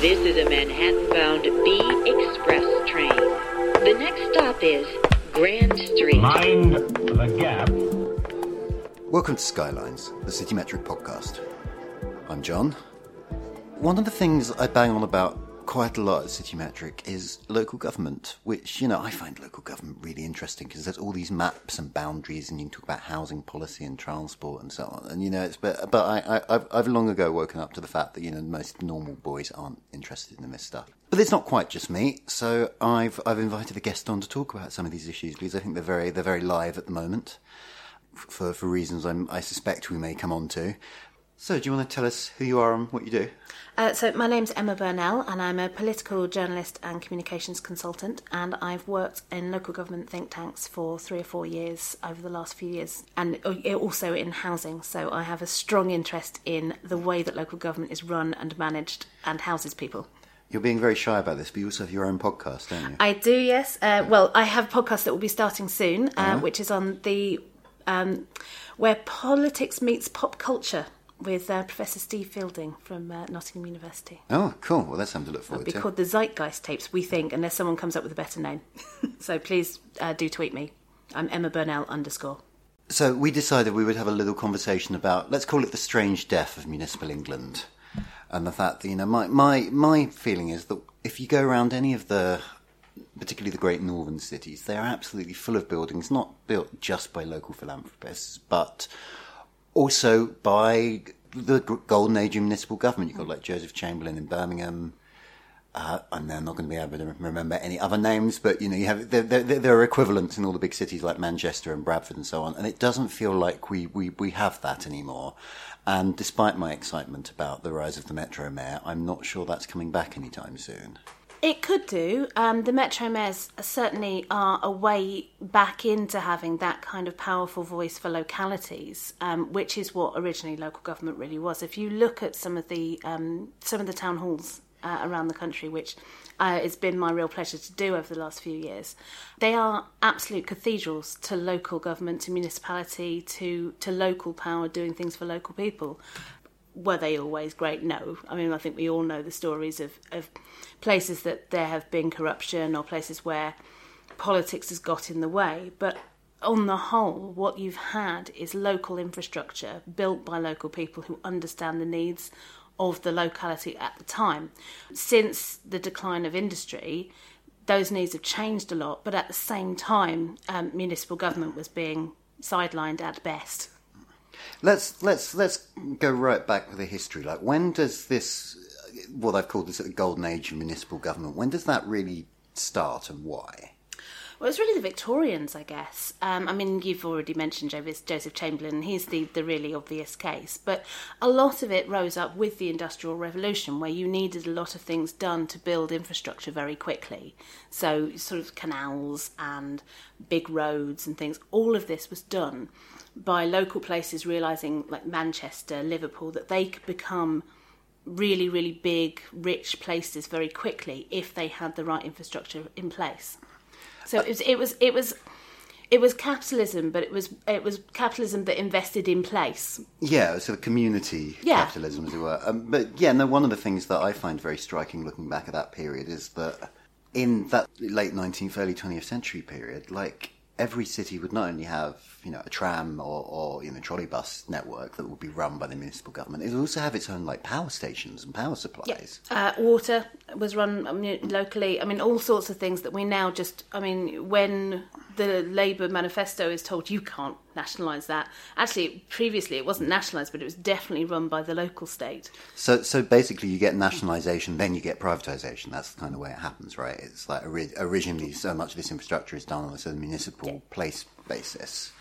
This is a Manhattan-bound B Express train. The next stop is Grand Street. Mind the gap. Welcome to Skylines, the City Metric podcast. I'm John. One of the things I bang on about quite a lot at City Metric is local government, which, you know, I find local government really interesting because there's all these maps and boundaries and you can talk about housing policy and transport and so on. And, you know, it's, but, but I, I, I've, I've long ago woken up to the fact that, you know, most normal boys aren't interested in this stuff. But it's not quite just me, so I've, I've invited a guest on to talk about some of these issues because I think they're very, they're very live at the moment for, for reasons I'm, I suspect we may come on to. So, do you want to tell us who you are and what you do? Uh, so, my name's Emma Burnell, and I'm a political journalist and communications consultant. And I've worked in local government think tanks for three or four years over the last few years, and also in housing. So, I have a strong interest in the way that local government is run and managed and houses people. You're being very shy about this, but you also have your own podcast, don't you? I do, yes. Uh, well, I have a podcast that will be starting soon, uh, which is on the um, where politics meets pop culture with uh, Professor Steve Fielding from uh, Nottingham University. Oh, cool. Well, that's something to look forward It'll be to. called the Zeitgeist Tapes, we think, unless someone comes up with a better name. so please uh, do tweet me. I'm Emma Burnell underscore. So we decided we would have a little conversation about, let's call it the strange death of municipal England. And the fact that, you know, my, my, my feeling is that if you go around any of the, particularly the great northern cities, they are absolutely full of buildings, not built just by local philanthropists, but also by the golden age of municipal government. You've got like Joseph Chamberlain in Birmingham. Uh, I'm now not going to be able to remember any other names, but you know, you have there, there, there are equivalents in all the big cities like Manchester and Bradford and so on, and it doesn't feel like we, we, we have that anymore. And despite my excitement about the rise of the Metro Mayor, I'm not sure that's coming back anytime soon. It could do. Um, the Metro Mayors certainly are a way back into having that kind of powerful voice for localities, um, which is what originally local government really was. If you look at some of the um, some of the town halls uh, around the country, which uh, it's been my real pleasure to do over the last few years, they are absolute cathedrals to local government, to municipality, to to local power doing things for local people were they always great? No. I mean, I think we all know the stories of, of places that there have been corruption or places where politics has got in the way. But on the whole, what you've had is local infrastructure built by local people who understand the needs of the locality at the time. Since the decline of industry, those needs have changed a lot, but at the same time, um, municipal government was being sidelined at best. Let's let's let's go right back with the history. Like, when does this, what I've called this the golden age of municipal government, when does that really start and why? Well, it's really the Victorians, I guess. Um, I mean, you've already mentioned Joseph Chamberlain. He's the, the really obvious case. But a lot of it rose up with the Industrial Revolution, where you needed a lot of things done to build infrastructure very quickly. So, sort of canals and big roads and things. All of this was done by local places realizing, like Manchester, Liverpool, that they could become really, really big, rich places very quickly if they had the right infrastructure in place. So it was, it was, it was, it was capitalism, but it was, it was capitalism that invested in place. Yeah, so community Yeah. capitalism, as it were. Um, but yeah, no, one of the things that I find very striking looking back at that period is that in that late 19th, early 20th century period, like every city would not only have you know a tram or, or you know trolley bus network that would be run by the municipal government, it would also have its own like power stations and power supplies. Uh, water was run I mean, locally. I mean, all sorts of things that we now just. I mean, when the Labour manifesto is told you can't nationalise that, actually, previously it wasn't nationalised, but it was definitely run by the local state. So, so basically, you get nationalisation, then you get privatisation. That's the kind of way it happens, right? It's like ori- originally, so much of this infrastructure is done on a sort of municipal place basis.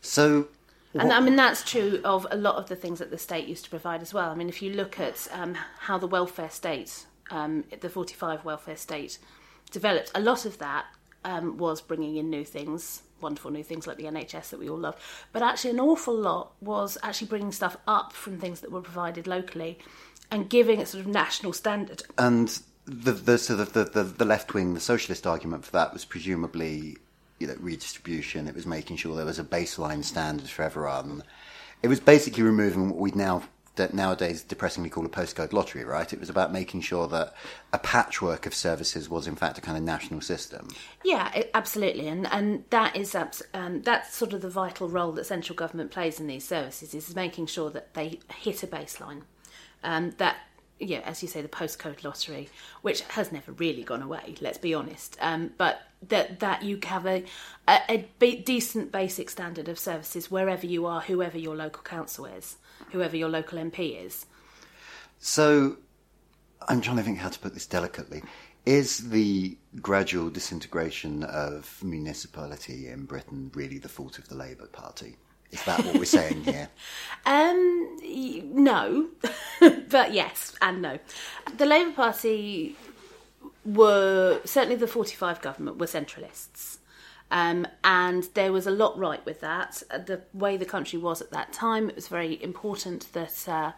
So, And I mean, that's true of a lot of the things that the state used to provide as well. I mean, if you look at um, how the welfare state, um, the 45 welfare state, developed, a lot of that um, was bringing in new things, wonderful new things like the NHS that we all love. But actually, an awful lot was actually bringing stuff up from things that were provided locally and giving it sort of national standard. and the the sort of the, the, the left wing, the socialist argument for that was presumably, you know, redistribution. It was making sure there was a baseline standard for everyone. It was basically removing what we'd now that nowadays depressingly call a postcode lottery, right? It was about making sure that a patchwork of services was in fact a kind of national system. Yeah, it, absolutely, and and that is um, that's sort of the vital role that central government plays in these services is making sure that they hit a baseline. Um, that yeah, as you say, the postcode lottery, which has never really gone away. Let's be honest, um, but that that you have a a, a decent basic standard of services wherever you are, whoever your local council is, whoever your local MP is. So, I'm trying to think how to put this delicately. Is the gradual disintegration of municipality in Britain really the fault of the Labour Party? Is that what we're saying here? Um, no, but yes and no. The Labour Party were certainly the 45 government were centralists. Um, and there was a lot right with that. The way the country was at that time, it was very important that uh,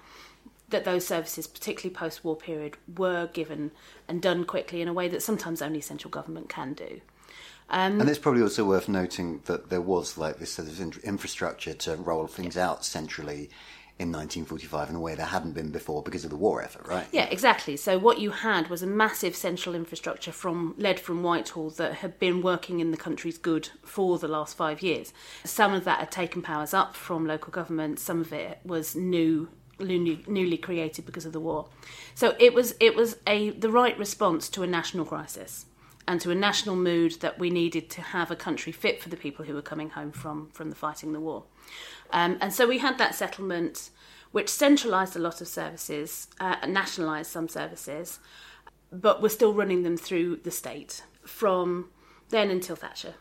that those services, particularly post-war period, were given and done quickly in a way that sometimes only central government can do. Um, and it's probably also worth noting that there was like this sort of infrastructure to roll things out centrally in 1945 in a way there hadn't been before because of the war effort, right? Yeah, exactly. So what you had was a massive central infrastructure from led from Whitehall that had been working in the country's good for the last five years. Some of that had taken powers up from local government. Some of it was new. Newly created because of the war, so it was it was a the right response to a national crisis and to a national mood that we needed to have a country fit for the people who were coming home from from the fighting the war. Um, and so we had that settlement, which centralised a lot of services, uh, and nationalised some services, but we're still running them through the state from then until Thatcher.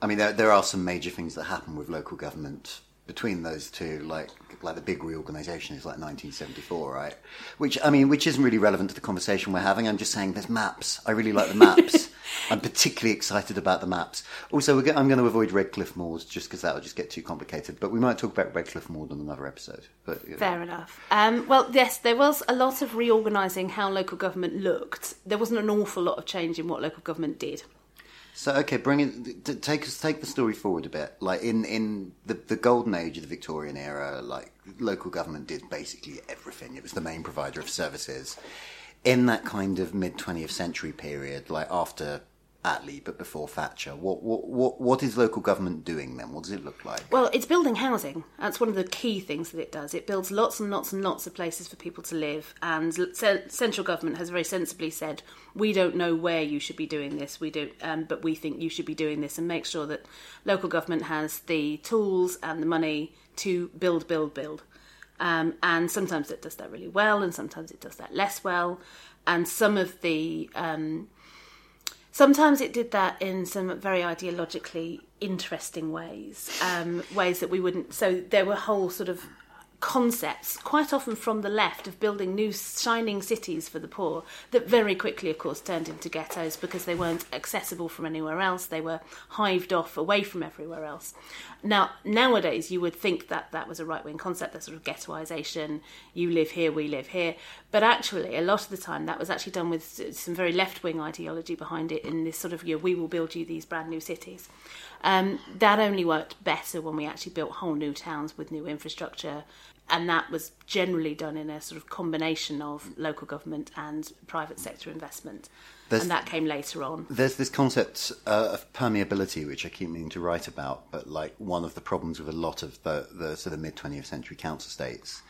I mean, there, there are some major things that happen with local government between those two, like like the big reorganisation is like 1974, right? Which I mean, which isn't really relevant to the conversation we're having. I'm just saying there's maps. I really like the maps. I'm particularly excited about the maps. Also, we're go- I'm going to avoid Redcliffe-Maud's just because that will just get too complicated. But we might talk about Redcliffe-Maud on another episode. But you know. Fair enough. Um, well, yes, there was a lot of reorganising how local government looked. There wasn't an awful lot of change in what local government did. So okay, bring it. Take us take the story forward a bit. Like in in the the golden age of the Victorian era, like local government did basically everything. It was the main provider of services. In that kind of mid twentieth century period, like after Attlee but before Thatcher, what what what what is local government doing then? What does it look like? Well, it's building housing. That's one of the key things that it does. It builds lots and lots and lots of places for people to live. And central government has very sensibly said, we don't know where you should be doing this. We don't, um, but we think you should be doing this, and make sure that local government has the tools and the money to build, build, build. Um, and sometimes it does that really well, and sometimes it does that less well. And some of the um, Sometimes it did that in some very ideologically interesting ways, um, ways that we wouldn't. So there were whole sort of concepts, quite often from the left, of building new shining cities for the poor, that very quickly, of course, turned into ghettos because they weren't accessible from anywhere else. They were hived off away from everywhere else. Now, nowadays, you would think that that was a right wing concept, that sort of ghettoisation. You live here, we live here. But actually, a lot of the time, that was actually done with some very left wing ideology behind it in this sort of, you know, we will build you these brand new cities. Um, that only worked better when we actually built whole new towns with new infrastructure And that was generally done in a sort of combination of local government and private sector investment. There's- and that came later on. There's this concept uh, of permeability, which I keep meaning to write about, but like one of the problems with a lot of the, the sort of mid 20th century council estates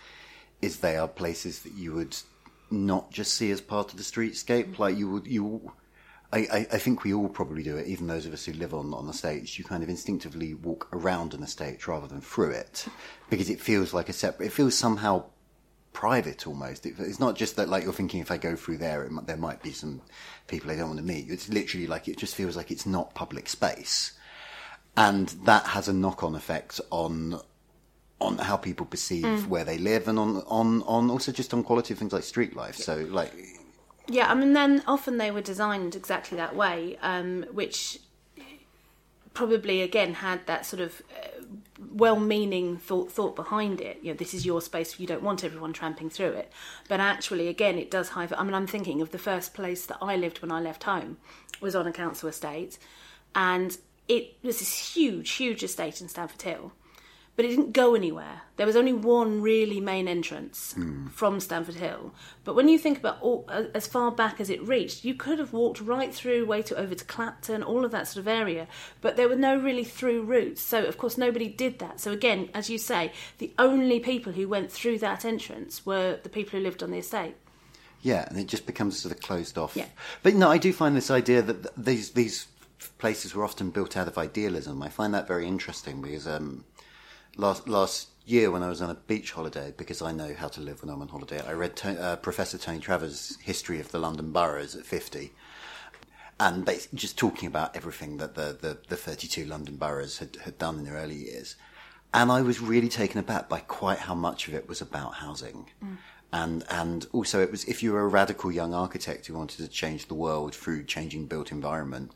is they are places that you would not just see as part of the streetscape. Like you would, you, I, I, I think we all probably do it, even those of us who live on, on the estates. You kind of instinctively walk around an estate rather than through it because it feels like a separate, it feels somehow private almost. It, it's not just that like you're thinking if I go through there, it, there might be some people I don't want to meet. It's literally like it just feels like it's not public space, and that has a knock-on effect on on how people perceive mm. where they live and on on on also just on quality of things like street life. So like Yeah, I mean, then often they were designed exactly that way, um, which probably again had that sort of uh, well-meaning thought thought behind it. You know, this is your space. You don't want everyone tramping through it. But actually, again, it does hide. I mean, I'm thinking of the first place that I lived when I left home was on a council estate, and it was this huge, huge estate in Stamford Hill. But it didn't go anywhere. There was only one really main entrance from Stamford Hill. But when you think about all, as far back as it reached, you could have walked right through, way to over to Clapton, all of that sort of area. But there were no really through routes. So of course nobody did that. So again, as you say, the only people who went through that entrance were the people who lived on the estate. Yeah, and it just becomes sort of closed off. Yeah. But no, I do find this idea that these these places were often built out of idealism. I find that very interesting because um, last last year when I was on a beach holiday, because I know how to live when I'm on holiday, I read to- uh, Professor Tony Travers' History of the London Boroughs at 50. And just talking about everything that the, the, the 32 London boroughs had, had done in their early years. And I was really taken aback by quite how much of it was about housing. And, and also it was, if you were a radical young architect who wanted to change the world through changing built environment,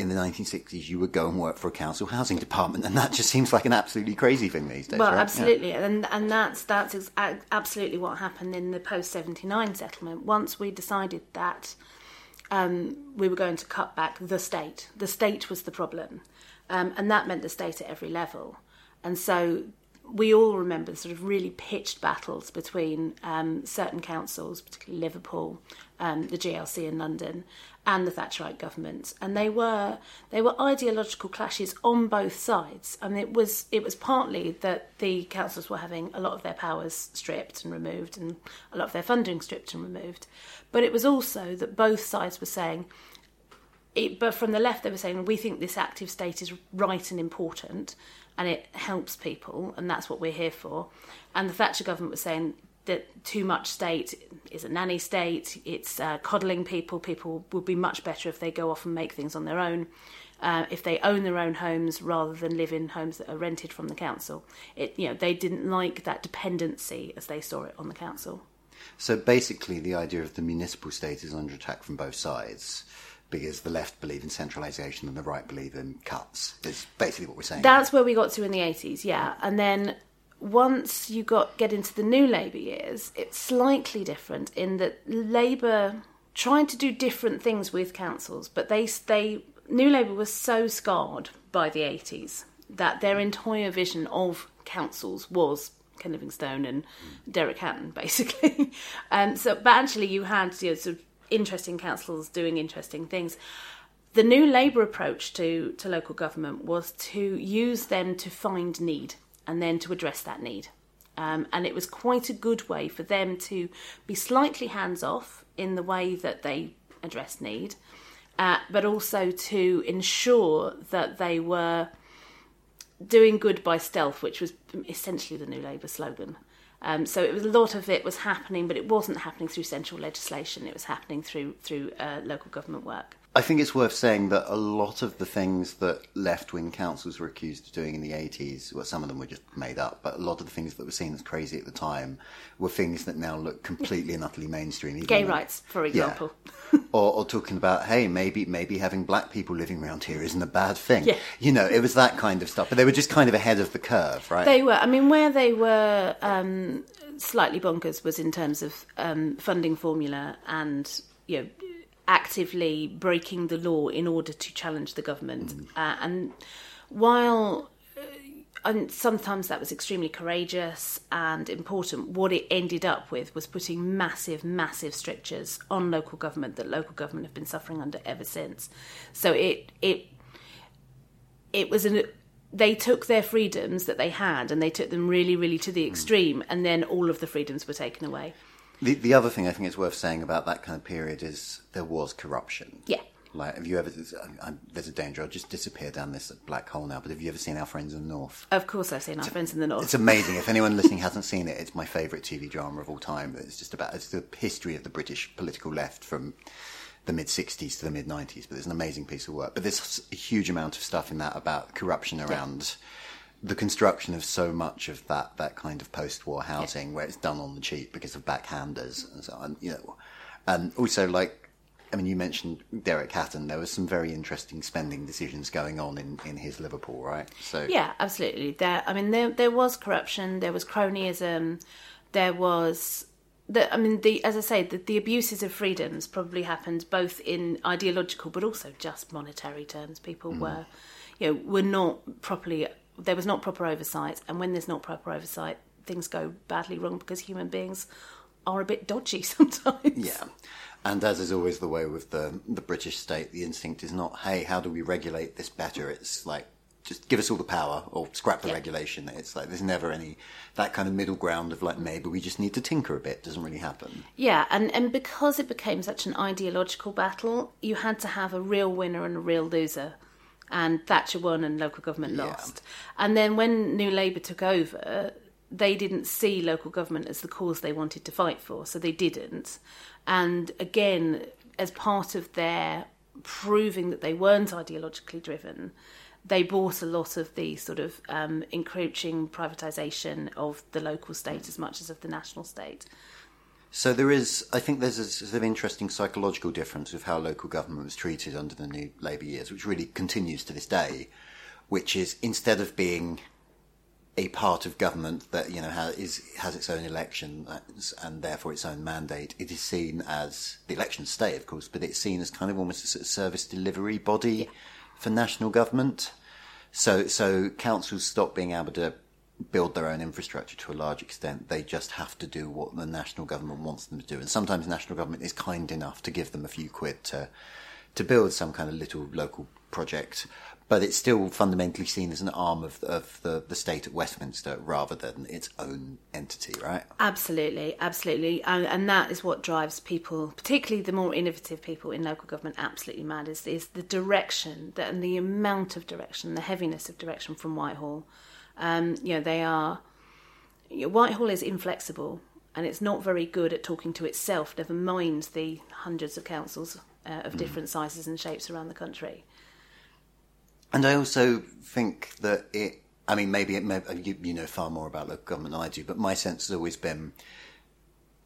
in the 1960s you would go and work for a council housing department. And that just seems like an absolutely crazy thing these days. Well, right? Yeah. absolutely, and and that's that's absolutely what happened in the post seventy nine settlement. Once we decided that um, we were going to cut back the state, the state was the problem, um, and that meant the state at every level, and so. We all remember the sort of really pitched battles between um, certain councils, particularly Liverpool, um, the GLC in London, and the Thatcherite government, and they were they were ideological clashes on both sides. Mean, it was it was partly that the councils were having a lot of their powers stripped and removed, and a lot of their funding stripped and removed, but it was also that both sides were saying. It, but from the left, they were saying we think this active state is right and important, and it helps people, and that's what we're here for. And the Thatcher government was saying that too much state is a nanny state. It's uh, coddling people. People would be much better if they go off and make things on their own. Uh, if they own their own homes rather than live in homes that are rented from the council, it you know they didn't like that dependency as they saw it on the council. So basically, the idea of the municipal state is under attack from both sides because the left believe in centralisation and the right believe in cuts. Is basically what we're saying. That's where we got to in the 80s, yeah. And then once you got get into the new Labour years, it's slightly different in that Labour tried to do different things with councils, but they they New Labour was so scarred by the 80s that their entire vision of councils was Ken Livingstone and Derek Hatton, basically. um, so, but actually, you had you know, sort of interesting councils doing interesting things. The new Labour approach to, to local government was to use them to find need and then to address that need. Um, and it was quite a good way for them to be slightly hands off in the way that they address need, uh, but also to ensure that they were doing good by stealth, which was essentially the New Labour slogan. Um, so it was a lot of it was happening, but it wasn't happening through central legislation. It was happening through through uh, local government work. I think it's worth saying that a lot of the things that left wing councils were accused of doing in the 80s, well, some of them were just made up, but a lot of the things that were seen as crazy at the time were things that now look completely and utterly mainstream. even Gay rights, for Yeah. example. or, or talking about, hey, maybe maybe having black people living around here isn't a bad thing. Yeah. You know, it was that kind of stuff. But they were just kind of ahead of the curve, right? They were. I mean, where they were um, slightly bonkers was in terms of um, funding formula and you know actively breaking the law in order to challenge the government. Uh, and while uh, and sometimes that was extremely courageous and important. What it ended up with was putting massive, massive strictures on local government that local government have been suffering under ever since. So it it it was an they took their freedoms that they had and they took them really, really to the extreme, and then all of the freedoms were taken away. The, the other thing I think it's worth saying about that kind of period is there was corruption. Yeah. Like, have you ever? I, I, um, um, there's a danger I'll just disappear down this black hole now. But have you ever seen Our Friends in the North? Of course, I've seen Our Friends in the North. It's amazing. if anyone listening hasn't seen it, it's my favourite TV drama of all time. It's just about it's the history of the British political left from the mid 60s to the mid 90s. But it's an amazing piece of work. But there's a huge amount of stuff in that about corruption around. The construction of so much of that, that kind of post-war housing, where it's done on the cheap because of backhanders and so on, you know, and also like I mean, you mentioned Derek Hatton. There was some very interesting spending decisions going on in, in his Liverpool, right? So Yeah, absolutely. There, I mean, there there was corruption, there was cronyism, there was. The, I mean, the as I say, the, the abuses of freedoms probably happened both in ideological but also just monetary terms. People mm. were, you know, were not properly. There was not proper oversight, and when there's not proper oversight, things go badly wrong because human beings are a bit dodgy sometimes. Yeah. And as is always the way with the the British state, the instinct is not, hey, how do we regulate this better? It's like, just give us all the power or scrap the Yeah. regulation. It's like there's never any that kind of middle ground of like maybe we just need to tinker a bit. Doesn't really happen. Yeah, and, and because it became such an ideological battle, you had to have a real winner and a real loser. And Thatcher won and local government Yeah. lost. And then when New Labour took over, they didn't see local government as the cause they wanted to fight for, so they didn't. And again, as part of their proving that they weren't ideologically driven, they bought a lot of the sort of um, encroaching privatisation of the local state as much as of the national state. So there is, I think there's a sort of interesting psychological difference of how local government was treated under the new Labour years, which really continues to this day, which is instead of being a part of government that you know has, is, has its own election and therefore its own mandate, it is seen as the elections stay, of course, but it's seen as kind of almost a sort of service delivery body for national government. So, so councils stop being able to build their own infrastructure to a large extent. They just have to do what the national government wants them to do. And sometimes national government is kind enough to give them a few quid to, to build some kind of little local project. But it's still fundamentally seen as an arm of, of the, the state at Westminster rather than its own entity, right? Absolutely, absolutely, and, and that is what drives people, particularly the more innovative people in local government, absolutely mad. Is is the direction that and the amount of direction, the heaviness of direction from Whitehall. Um, you know, they are. You know, Whitehall is inflexible, and it's not very good at talking to itself. Never mind the hundreds of councils uh, of different sizes and shapes around the country. And I also think that it, I mean, maybe it may, you, you know far more about local government than I do, but my sense has always been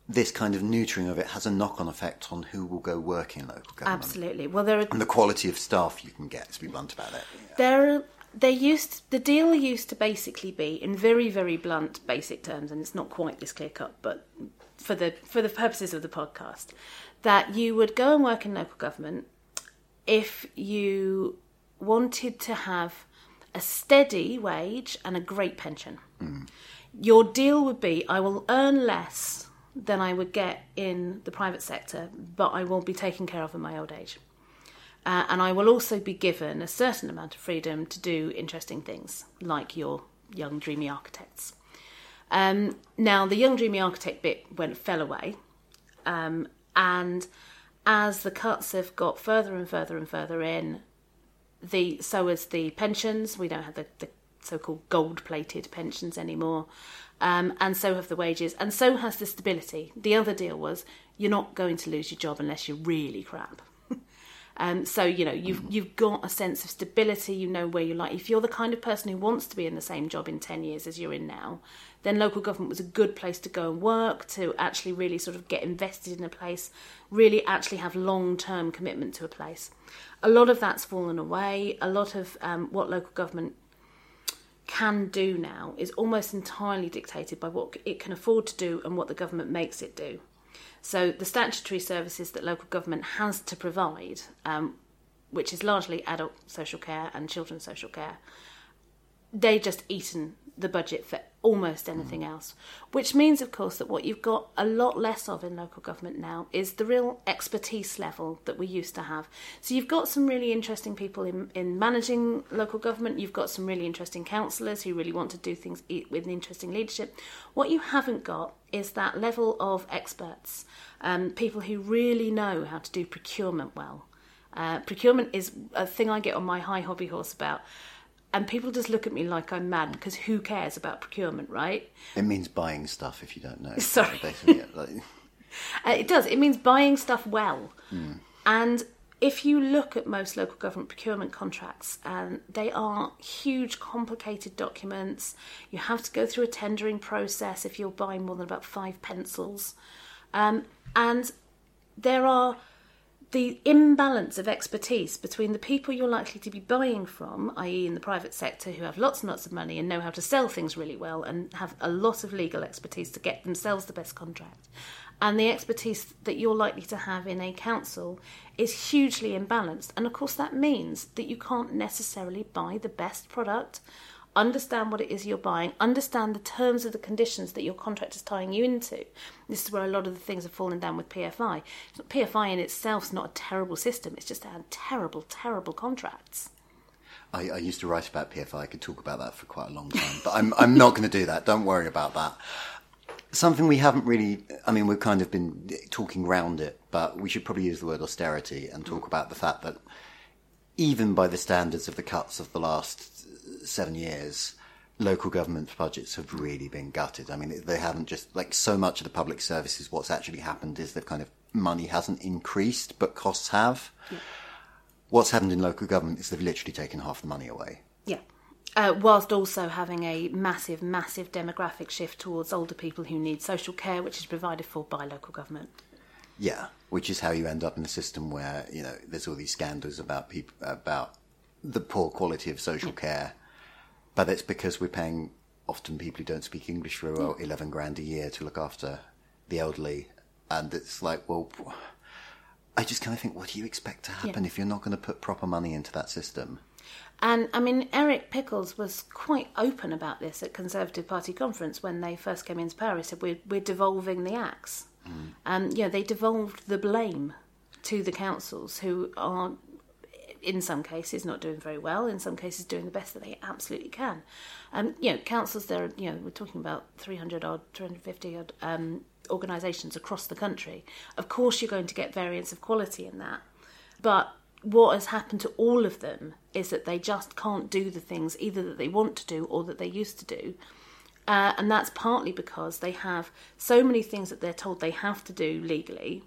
this kind of neutering of it has a knock on effect on who will go work in local government. Absolutely. Well, there are And the quality of staff you can get, to be blunt about it. There, there used the deal used to basically be, in very very blunt basic terms, and it's not quite this clear cut, but for the for the purposes of the podcast, that you would go and work in local government if you wanted to have a steady wage and a great pension. Mm. Your deal would be, I will earn less than I would get in the private sector, but I will be taken care of in my old age. Uh, and I will also be given a certain amount of freedom to do interesting things, like your young dreamy architects. Um, now, the young dreamy architect bit went fell away, um, and as the cuts have got further and further and further in, the so as the pensions. We don't have the, the so-called gold-plated pensions anymore, um, and so have the wages, and so has the stability. The other deal was you're not going to lose your job unless you're really crap. Um, so you know you've you've got a sense of stability. You know where you like. If you're the kind of person who wants to be in the same job in ten years as you're in now, then local government was a good place to go and work to actually really sort of get invested in a place, really actually have long term commitment to a place. A lot of that's fallen away. A lot of um, what local government can do now is almost entirely dictated by what it can afford to do and what the government makes it do. So the statutory services that local government has to provide, um, which is largely adult social care and children's social care, they just eaten the budget for almost anything else. Which means, of course, that what you've got a lot less of in local government now is the real expertise level that we used to have. So you've got some really interesting people in, in managing local government, you've got some really interesting councillors who really want to do things with interesting leadership. What you haven't got is that level of experts, um, people who really know how to do procurement well. Uh, procurement is a thing I get on my high hobby horse about. And people just look at me like I'm mad because who cares about procurement, right? It means buying stuff if you don't know. Sorry. Uh, it does. It means buying stuff well. And if you look at most local government procurement contracts, um, they are huge, complicated documents. You have to go through a tendering process if you're buying more than about five pencils. Um, and there are the imbalance of expertise between the people you're likely to be buying from, i.e., in the private sector, who have lots and lots of money and know how to sell things really well and have a lot of legal expertise to get themselves the best contract, and the expertise that you're likely to have in a council is hugely imbalanced. And of course, that means that you can't necessarily buy the best product. Understand what it is you're buying, understand the terms of the conditions that your contract is tying you into. This is where a lot of the things have fallen down with PFI. PFI in itself is not a terrible system, it's just had terrible, terrible contracts. I, I used to write about PFI. I could talk about that for quite a long time, but I'm I'm not going to do that. Don't worry about that. Something we haven't really. I mean, we've kind of been talking round it, but we should probably use the word austerity and talk about the fact that even by the standards of the cuts of the last seven years, local government budgets have really been gutted. I mean, they haven't just like so much of the public services. What's actually happened is that kind of money hasn't increased, but costs have. What's happened in local government is they've literally taken half the money away. Yeah. Uh, whilst also having a massive, massive demographic shift towards older people who need social care, which is provided for by local government. Yeah, which is how you end up in a system where you know there's all these scandals about people about the poor quality of social mm. care, but it's because we're paying often people who don't speak English very well mm. eleven grand a year to look after the elderly, and it's like, well, I just kind of think, what do you expect to happen Yeah. if you're not going to put proper money into that system? And I mean, Eric Pickles was quite open about this at Conservative Party conference when they first came into power. He said, "We're we're devolving the axe." Mm. Um, you know, they devolved the blame to the councils, who are, in some cases, not doing very well. In some cases, doing the best that they absolutely can. Um, you know, councils. There, you know, we're talking about three hundred odd, three hundred fifty odd um, organisations across the country. Of course, you're going to get variance of quality in that, but what has happened to all of them is that they just can't do the things either that they want to do or that they used to do. Uh, and that's partly because they have so many things that they're told they have to do legally.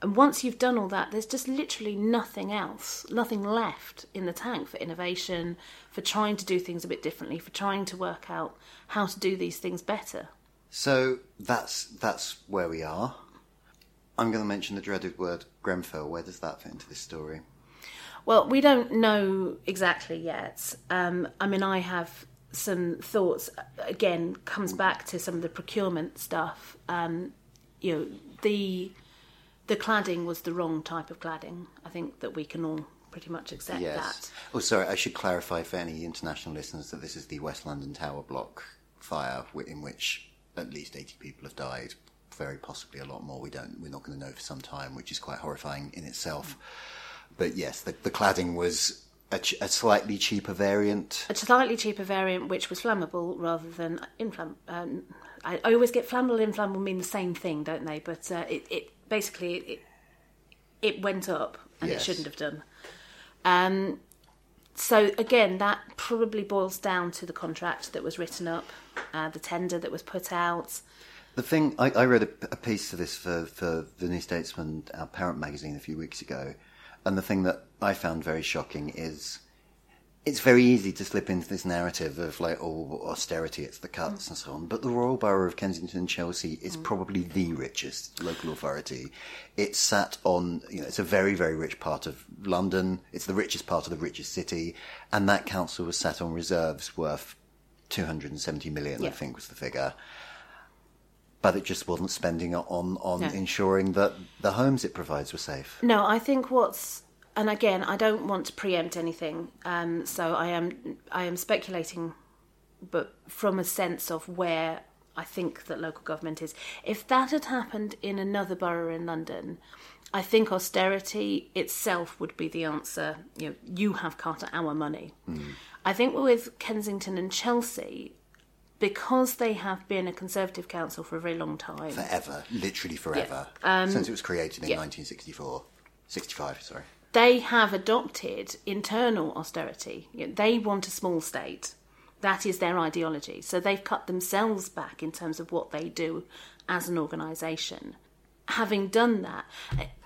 And once you've done all that, there's just literally nothing else, nothing left in the tank for innovation, for trying to do things a bit differently, for trying to work out how to do these things better. So that's that's where we are. I'm going to mention the dreaded word Grenfell. Where does that fit into this story? Well, we don't know exactly yet. Um, I mean, I have some thoughts. Again, comes back to some of the procurement stuff. Um, you know, the the cladding was the wrong type of cladding. I think that we can all pretty much accept that. Oh, sorry. I should clarify for any international listeners that this is the West London Tower block fire, in which at least eighty people have died. Very possibly a lot more. We don't. We're not going to know for some time, which is quite horrifying in itself. But yes, the, the cladding was a, ch- a slightly cheaper variant. A slightly cheaper variant, which was flammable rather than inflammable. Um, I, I always get flammable and inflammable mean the same thing, don't they? But uh, it, it basically it, it went up, and Yes. it shouldn't have done. Um, so again, that probably boils down to the contract that was written up, uh, the tender that was put out. The thing I, I read a, a piece of this for, for the New Statesman, our parent magazine, a few weeks ago, and the thing that I found very shocking is it's very easy to slip into this narrative of like, oh, austerity, it's the cuts and so on. But the Royal Borough of Kensington and Chelsea is mm. probably the richest local authority. It's sat on, you know, it's a very, very rich part of London. It's the richest part of the richest city, and that council was sat on reserves worth 270 million, I think was the figure but it just wasn't spending it on on No. ensuring that the homes it provides were safe. No, I think what's and again, I don't want to preempt anything, um, so I am I am speculating but from a sense of where I think that local government is. If that had happened in another borough in London, I think austerity itself would be the answer. You know, you have cut our money. I think with Kensington and Chelsea, because they have been a Conservative council for a very long time. Forever, literally forever, Um, since it was created in yeah. 1964, 65. Sorry. They have adopted internal austerity. You know, they want a small state. That is their ideology. So they've cut themselves back in terms of what they do as an organisation. Having done that,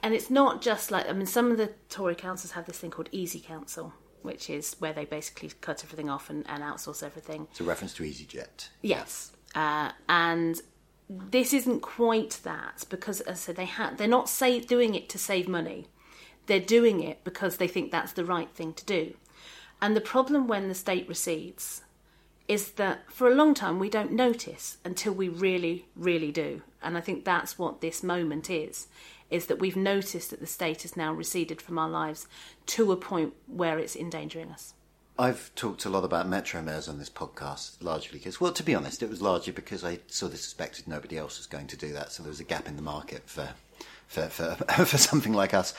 and it's not just like, I mean, some of the Tory councils have this thing called Easy Council, which is where they basically cut everything off and, and outsource everything. It's a reference to EasyJet. Yes, uh, and this isn't quite that because, as I said, they ha- they're not say- doing it to save money. They're doing it because they think that's the right thing to do. And the problem when the state recedes is that for a long time we don't notice until we really, really do. And I think that's what this moment is. Is that we've noticed that the state has now receded from our lives to a point where it's endangering us. I've talked a lot about Metro mayors on this podcast, largely because, well, to be honest, it was largely because I sort of suspected nobody else was going to do that, so there was a gap in the market for for for, for something like us.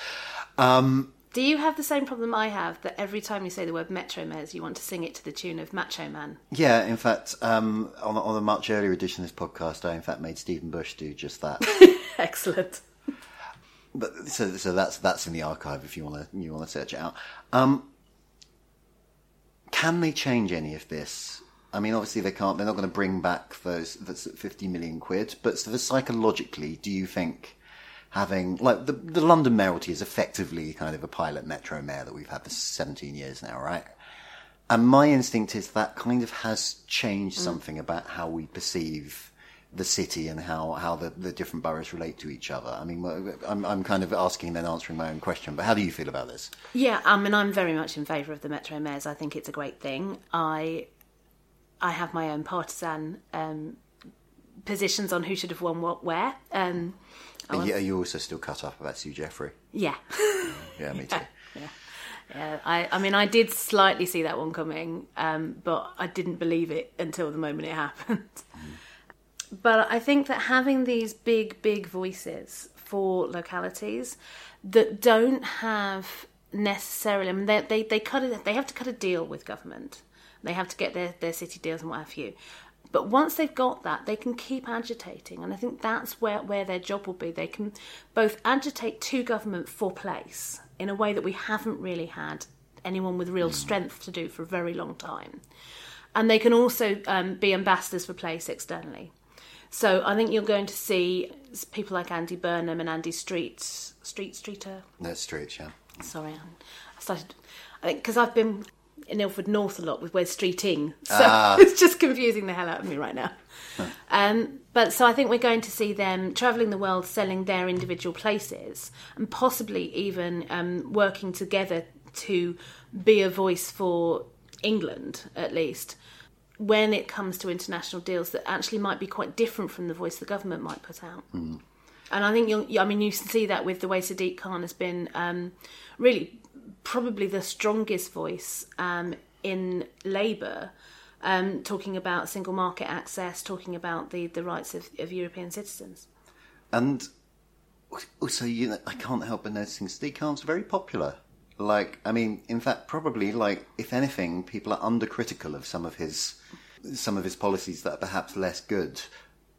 Um, Do you have the same problem I have that every time you say the word Metro Mayors, you want to sing it to the tune of Macho Man? yeah, in fact, um, on, on a much earlier edition of this podcast, I in fact made Stephen Bush do just that. Excellent. but so so that's that's in the archive if you want to you want to search it out. Um, can they change any of this? I mean, obviously they can't. They're not going to bring back those that's fifty million quid. But of psychologically, do you think having like the the London mayoralty is effectively kind of a pilot metro mayor that we've had for seventeen years now, right? And my instinct is that kind of has changed something about how we perceive the city and how, how the, the different boroughs relate to each other. I mean, I'm, I'm kind of asking and then answering my own question, but how do you feel about this? Yeah, I mean, I'm very much in favour of the Metro Mayors. I think it's a great thing. I, I have my own partisan um, positions on who should have won what where. Um, Are you, are you also still cut up about Sue Jeffrey? yeah. Yeah, me too. Yeah, I, I mean, I did slightly see that one coming, um, but I didn't believe it until the moment it happened. But I think that having these big, big voices for localities that don't have necessarily, I mean, they, they, they, cut it, they have to cut a deal with government, they have to get their, their city deals and what have you. But once they've got that, they can keep agitating, and I think that's where, where their job will be. They can both agitate to government for place in a way that we haven't really had anyone with real strength to do for a very long time, and they can also um, be ambassadors for place externally. So I think you're going to see people like Andy Burnham and Andy Street, Street Streeter. No, streets, yeah. Sorry, I started. I think because I've been in Ilford North a lot with Wes Streeting, so Ah. it's just confusing the hell out of me right now. Um, but so I think we're going to see them travelling the world, selling their individual places, and possibly even um, working together to be a voice for England, at least, when it comes to international deals that actually might be quite different from the voice the government might put out. And I think you'll, I mean, you can see that with the way Sadiq Khan has been um, really probably the strongest voice um, in Labour, um, talking about single market access, talking about the, the rights of, of European citizens. And also, you know, I can't help but noticing Sadiq Khan's very popular. Like, I mean, in fact, probably, like, if anything, people are undercritical of some of his some of his policies that are perhaps less good.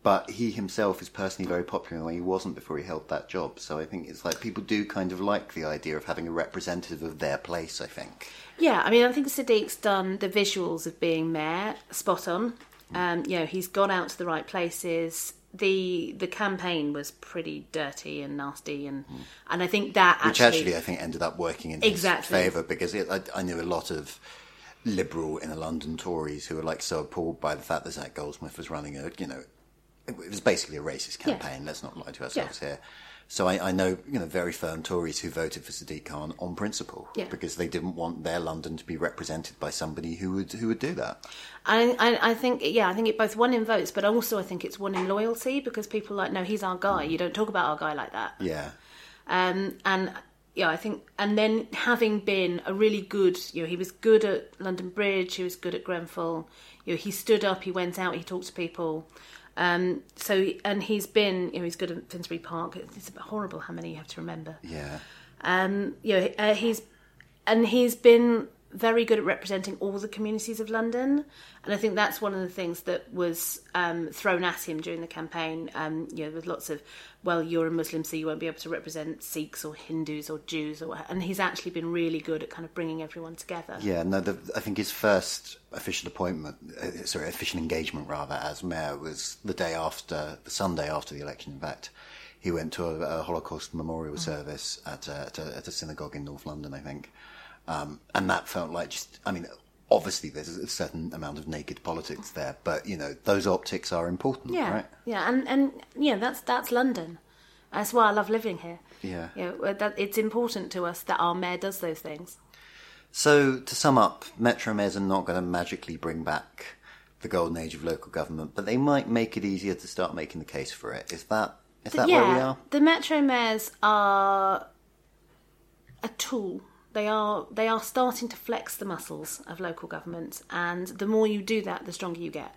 But he himself is personally very popular in the way he wasn't before he held that job. So I think it's like people do kind of like the idea of having a representative of their place. I think. Yeah, I mean, I think Sadiq's done the visuals of being mayor spot on. Um, you know, he's gone out to the right places. The the campaign was pretty dirty and nasty, and and I think that which actually, actually I think ended up working in Exactly. his favour because it, I, I knew a lot of liberal inner London Tories who were like so appalled by the fact that Zac Goldsmith was running a you know it was basically a racist Yeah. campaign. Let's not lie to ourselves here. So I, I know you know very firm Tories who voted for Sadiq Khan on principle Yeah. because they didn't want their London to be represented by somebody who would who would do that. I, I, I think, yeah, I think it both won in votes, but also I think it's won in loyalty because people are like, no, he's our guy. You don't talk about our guy like that. Yeah. Um, and yeah, I think, and then having been a really good, you know, he was good at London Bridge, he was good at Grenfell. You know, he stood up, he went out, he talked to people. Um, so, and he's been, you know, he's good at Finsbury Park. It's horrible how many you have to remember. Yeah. Um, you know, uh, he's and he's been very good at representing all the communities of London, and I think that's one of the things that was um, thrown at him during the campaign. Um, you know, with lots of, well, you're a Muslim, so you won't be able to represent Sikhs or Hindus or Jews, or and he's actually been really good at kind of bringing everyone together. Yeah, no, the, I think his first official appointment, uh, sorry, official engagement rather, as mayor was the day after, the Sunday after the election, in fact. He went to a, a Holocaust memorial service at a, at, a, at a synagogue in North London, I think. Um, and that felt like just, I mean, obviously there's a certain amount of naked politics there, but, you know, those optics are important, Yeah, right? yeah, and and yeah, that's that's London. That's why I love living here. Yeah. You know, that it's important to us that our mayor does those things. So, to sum up, Metro mayors are not going to magically bring back the golden age of local government, but they might make it easier to start making the case for it. Is that is that yeah, where we are? the metro mayors are a tool. They are they are starting to flex the muscles of local government, and the more you do that, the stronger you get.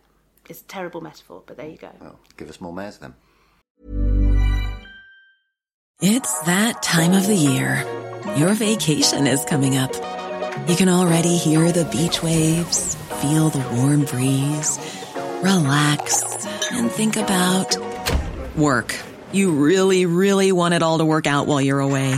It's a terrible metaphor, but there you go. Well, give us more mayors then. It's that time of the year. Your vacation is coming up. You can already hear the beach waves, feel the warm breeze, relax, and think about work. You really, really want it all to work out while you're away.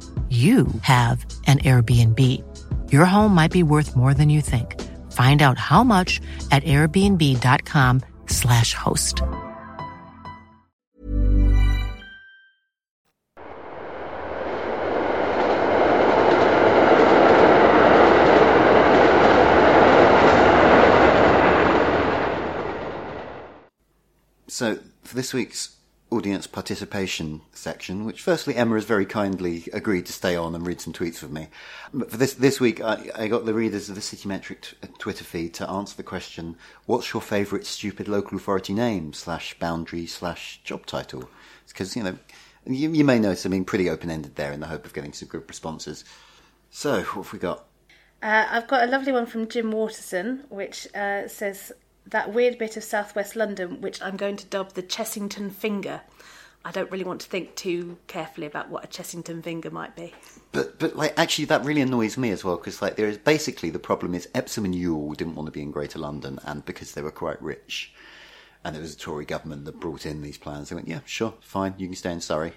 you have an Airbnb. Your home might be worth more than you think. Find out how much at airbnb.com/slash host. So, for this week's audience participation section, which firstly Emma has very kindly agreed to stay on and read some tweets with me. But for this this week, I, I got the readers of the CityMetric t- Twitter feed to answer the question: "What's your favourite stupid local authority name slash boundary slash job title?" Because you know, you, you may notice I'm being pretty open ended there in the hope of getting some good responses. So, what have we got? Uh, I've got a lovely one from Jim Waterson, which uh, says that weird bit of southwest London, which I'm going to dub the Chessington Finger. I don't really want to think too carefully about what a Chessington Finger might be. But but like actually that really annoys me as well because like there is basically the problem is Epsom and Ewell didn't want to be in Greater London and because they were quite rich and it was a Tory government that brought in these plans they went yeah sure fine you can stay in Surrey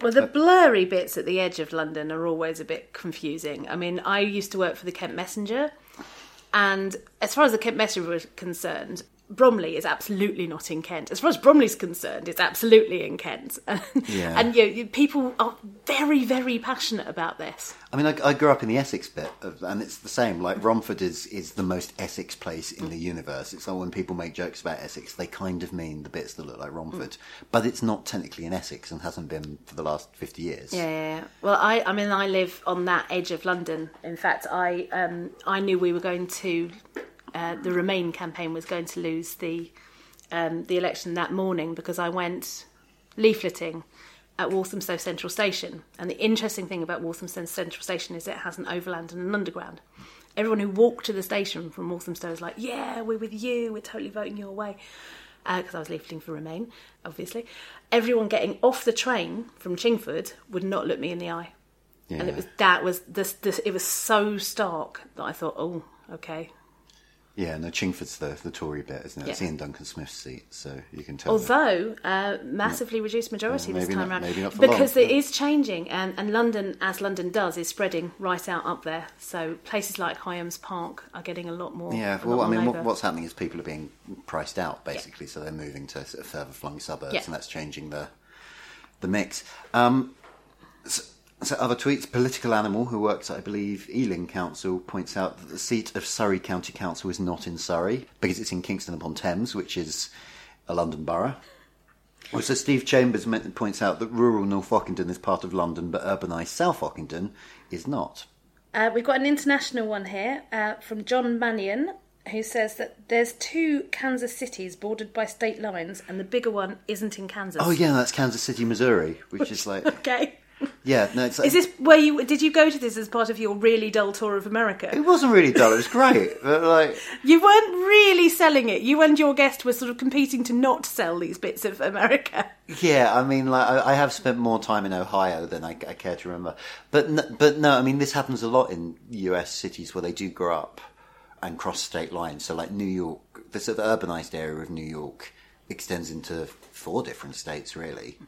Well, the blurry bits at the edge of London are always a bit confusing. I mean, I used to work for the Kent Messenger, and as far as the Kent Messenger was concerned, Bromley is absolutely not in Kent. As far as Bromley's concerned, it's absolutely in Kent. Yeah. and you know, people are very, very passionate about this. I mean I, I grew up in the Essex bit of, and it's the same like Romford is is the most Essex place in the universe it's like when people make jokes about Essex they kind of mean the bits that look like Romford but it's not technically in Essex and hasn't been for the last 50 years Yeah, yeah, yeah. Well, I, I mean, I live on that edge of London. In fact, I, um, I knew we were going to, uh, the Remain campaign was going to lose the, um, the election that morning because I went leafleting at Walthamstow Central Station. And the interesting thing about Walthamstow Central Station is it has an overland and an underground. Everyone who walked to the station from Walthamstow was like, "Yeah, we're with you. We're totally voting your way." Because I was leafleting for Remain, obviously. Everyone getting off the train from Chingford would not look me in the eye, and it was that was this, this it was so stark that I thought, "Oh, okay, Yeah, no, Chingford's the, the Tory bit, isn't it? It's Yeah. Iain Duncan Smith's seat, so you can tell. Although uh, massively reduced majority Well, this time not- around, maybe not for because long, it yeah. is changing, and, and London, as London does, is spreading right out up there. So places like Highams Park are getting a lot more. Yeah, well, I mean, what, what's happening is people are being priced out, basically, so they're moving to sort of further flung suburbs, Yeah. and that's changing the the mix. Um, so, other tweets, Political Animal, who works at, I believe, Ealing Council, points out that the seat of Surrey County Council is not in Surrey, because it's in Kingston upon Thames, which is a London borough. Also, Steve Chambers points out that rural North Ockendon is part of London, but urbanised South Ockendon is not. Uh, we've got an international one here uh, from John Mannion, who says that there's two Kansas cities bordered by state lines, and the bigger one isn't in Kansas. Oh, yeah, that's Kansas City, Missouri, which is like. Okay. Yeah, no, it's Is this where you did you go to this as part of your really dull tour of America? It wasn't really dull. It was great, but like, You weren't really selling it. You and your guest were sort of competing to not sell these bits of America. yeah, I mean, like, I, I have spent more time in Ohio than I, I care to remember. But, n- but no, I mean, this happens a lot in U.S. cities where they do grow up and cross state lines. So, like New York, the sort of urbanized area of New York extends into four different states, really.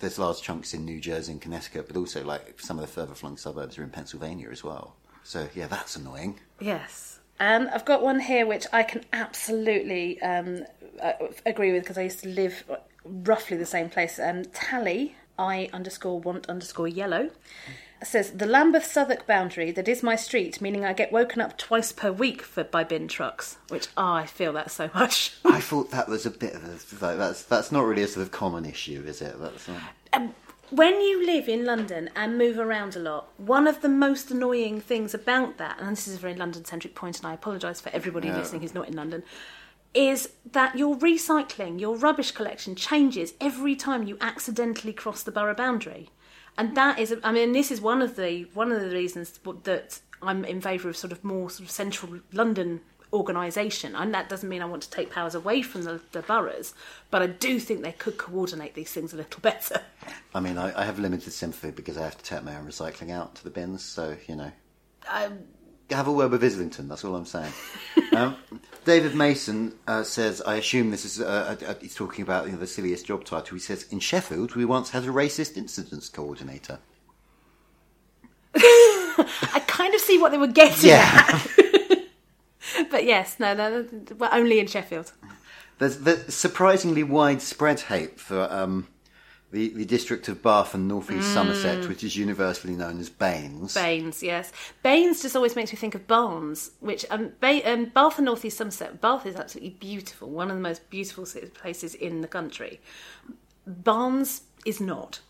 There's large chunks in New Jersey and Connecticut, but also like some of the further flung suburbs are in Pennsylvania as well. So yeah, that's annoying. Yes. And I've got one here which I can absolutely um, uh, agree with because I used to live roughly the same place. Um, Tally, I underscore want underscore yellow, says the Lambeth Southwark boundary that is my street, meaning I get woken up twice per week for by bin trucks, which oh, I feel that so much. I thought that was a bit of a like, that's that's not really a sort of common issue, is it? That's not... Um, when you live in London and move around a lot, one of the most annoying things about that, and this is a very London centric point, and I apologise for everybody listening who's not in London, is that your recycling, your rubbish collection changes every time you accidentally cross the borough boundary. And that is, I mean, this is one of the one of the reasons that I'm in favour of sort of more sort of central London organisation. And that doesn't mean I want to take powers away from the, the boroughs, but I do think they could coordinate these things a little better. I mean, I, I have limited sympathy because I have to take my own recycling out to the bins. So you know, Um, have a word with Islington. That's all I'm saying. um, David Mason uh, says, I assume this is uh, uh, he's talking about you know, the silliest job title. He says, in Sheffield, we once had a racist incidents coordinator. I kind of see what they were getting Yeah. at. but yes, no, no, no, we're only in Sheffield. There's, there's surprisingly widespread hate for um, the, the district of Bath and North East Mm. Somerset, which is universally known as BANES. BANES, yes. BANES just always makes me think of Barnes, which um, ba- um, Bath and North East Somerset. Bath is absolutely beautiful, one of the most beautiful places in the country. Barnes is not.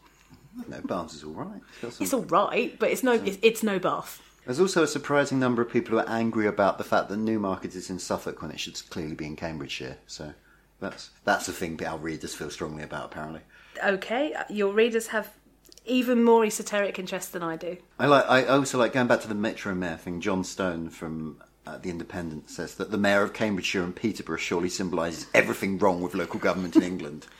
No, Barnes is all right. It's It's all right, but it's no, it's, it's no Bath. There's also a surprising number of people who are angry about the fact that Newmarket is in Suffolk when it should clearly be in Cambridgeshire. So that's that's a thing that our readers feel strongly about, apparently. Okay, your readers have even more esoteric interest than I do. I like. I also like going back to the Metro Mayor thing. Jon Stone from uh, the Independent says that the mayor of Cambridgeshire and Peterborough surely symbolises everything wrong with local government in England.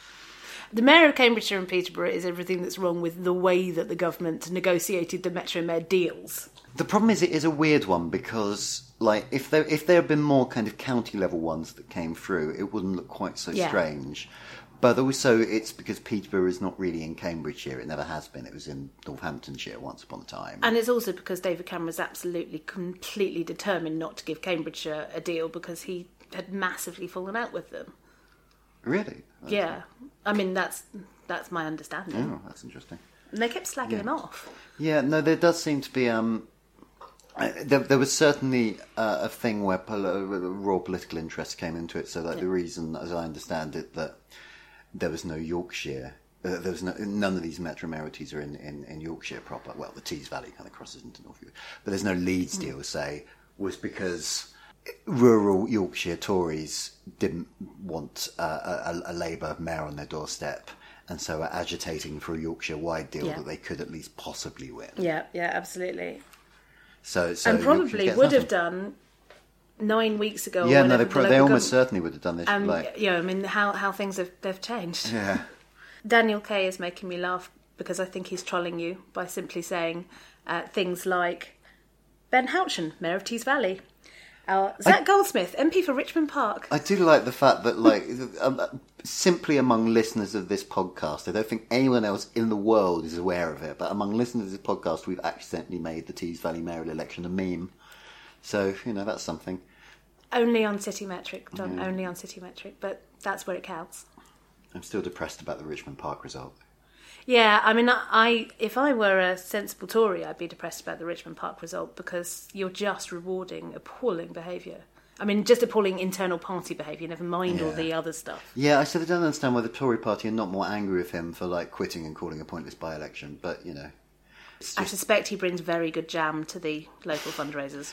The Mayor of Cambridgeshire and Peterborough is everything that's wrong with the way that the government negotiated the Metro Mayor deals. The problem is, it is a weird one because, like, if there if there had been more kind of county level ones that came through, it wouldn't look quite so Yeah. strange. But also, it's because Peterborough is not really in Cambridgeshire; it never has been. It was in Northamptonshire once upon a time. And it's also because David Cameron was absolutely, completely determined not to give Cambridgeshire a deal because he had massively fallen out with them. really? Yeah, I mean that's that's my understanding. Oh, that's interesting. And they kept slagging him off. Yeah, no, there does seem to be. Um, uh, there, there was certainly uh, a thing where pol- uh, raw political interest came into it. So, like the reason, as I understand it, that there was no Yorkshire. Uh, there was no, none of these metro mayoralties are in, in, in Yorkshire proper. Well, the Tees Valley kind of crosses into North Yorkshire, but there's no Leeds deal. Say was because rural Yorkshire Tories didn't want uh, a, a Labour mayor on their doorstep, and so are agitating for a Yorkshire wide deal Yeah. that they could at least possibly win. Yeah, yeah, absolutely. So, so and probably would have done nine weeks ago. or Yeah, no, they, the they almost government- certainly would have done this. Um, like, yeah, I mean, how how things have they've changed. yeah. Daniel Kay is making me laugh because I think he's trolling you by simply saying uh, things like Ben Houchen, Mayor of Tees Valley, uh, Zac Goldsmith, MP for Richmond Park. I do like the fact that, like, um, simply among listeners of this podcast, I don't think anyone else in the world is aware of it, but among listeners of this podcast, we've accidentally made the Tees Valley mayoral election a meme. So, you know, that's something. Only on CityMetric, done only on CityMetric, but that's where it counts. I'm still depressed about the Richmond Park result. Yeah, I mean, I if I were a sensible Tory, I'd be depressed about the Richmond Park result because you're just rewarding appalling behaviour. I mean, just appalling internal party behaviour. Never mind all the other stuff. Yeah, I sort of don't understand why the Tory party are not more angry with him for, like, quitting and calling a pointless by election, but, you know. It's I suspect he brings very good jam to the local fundraisers.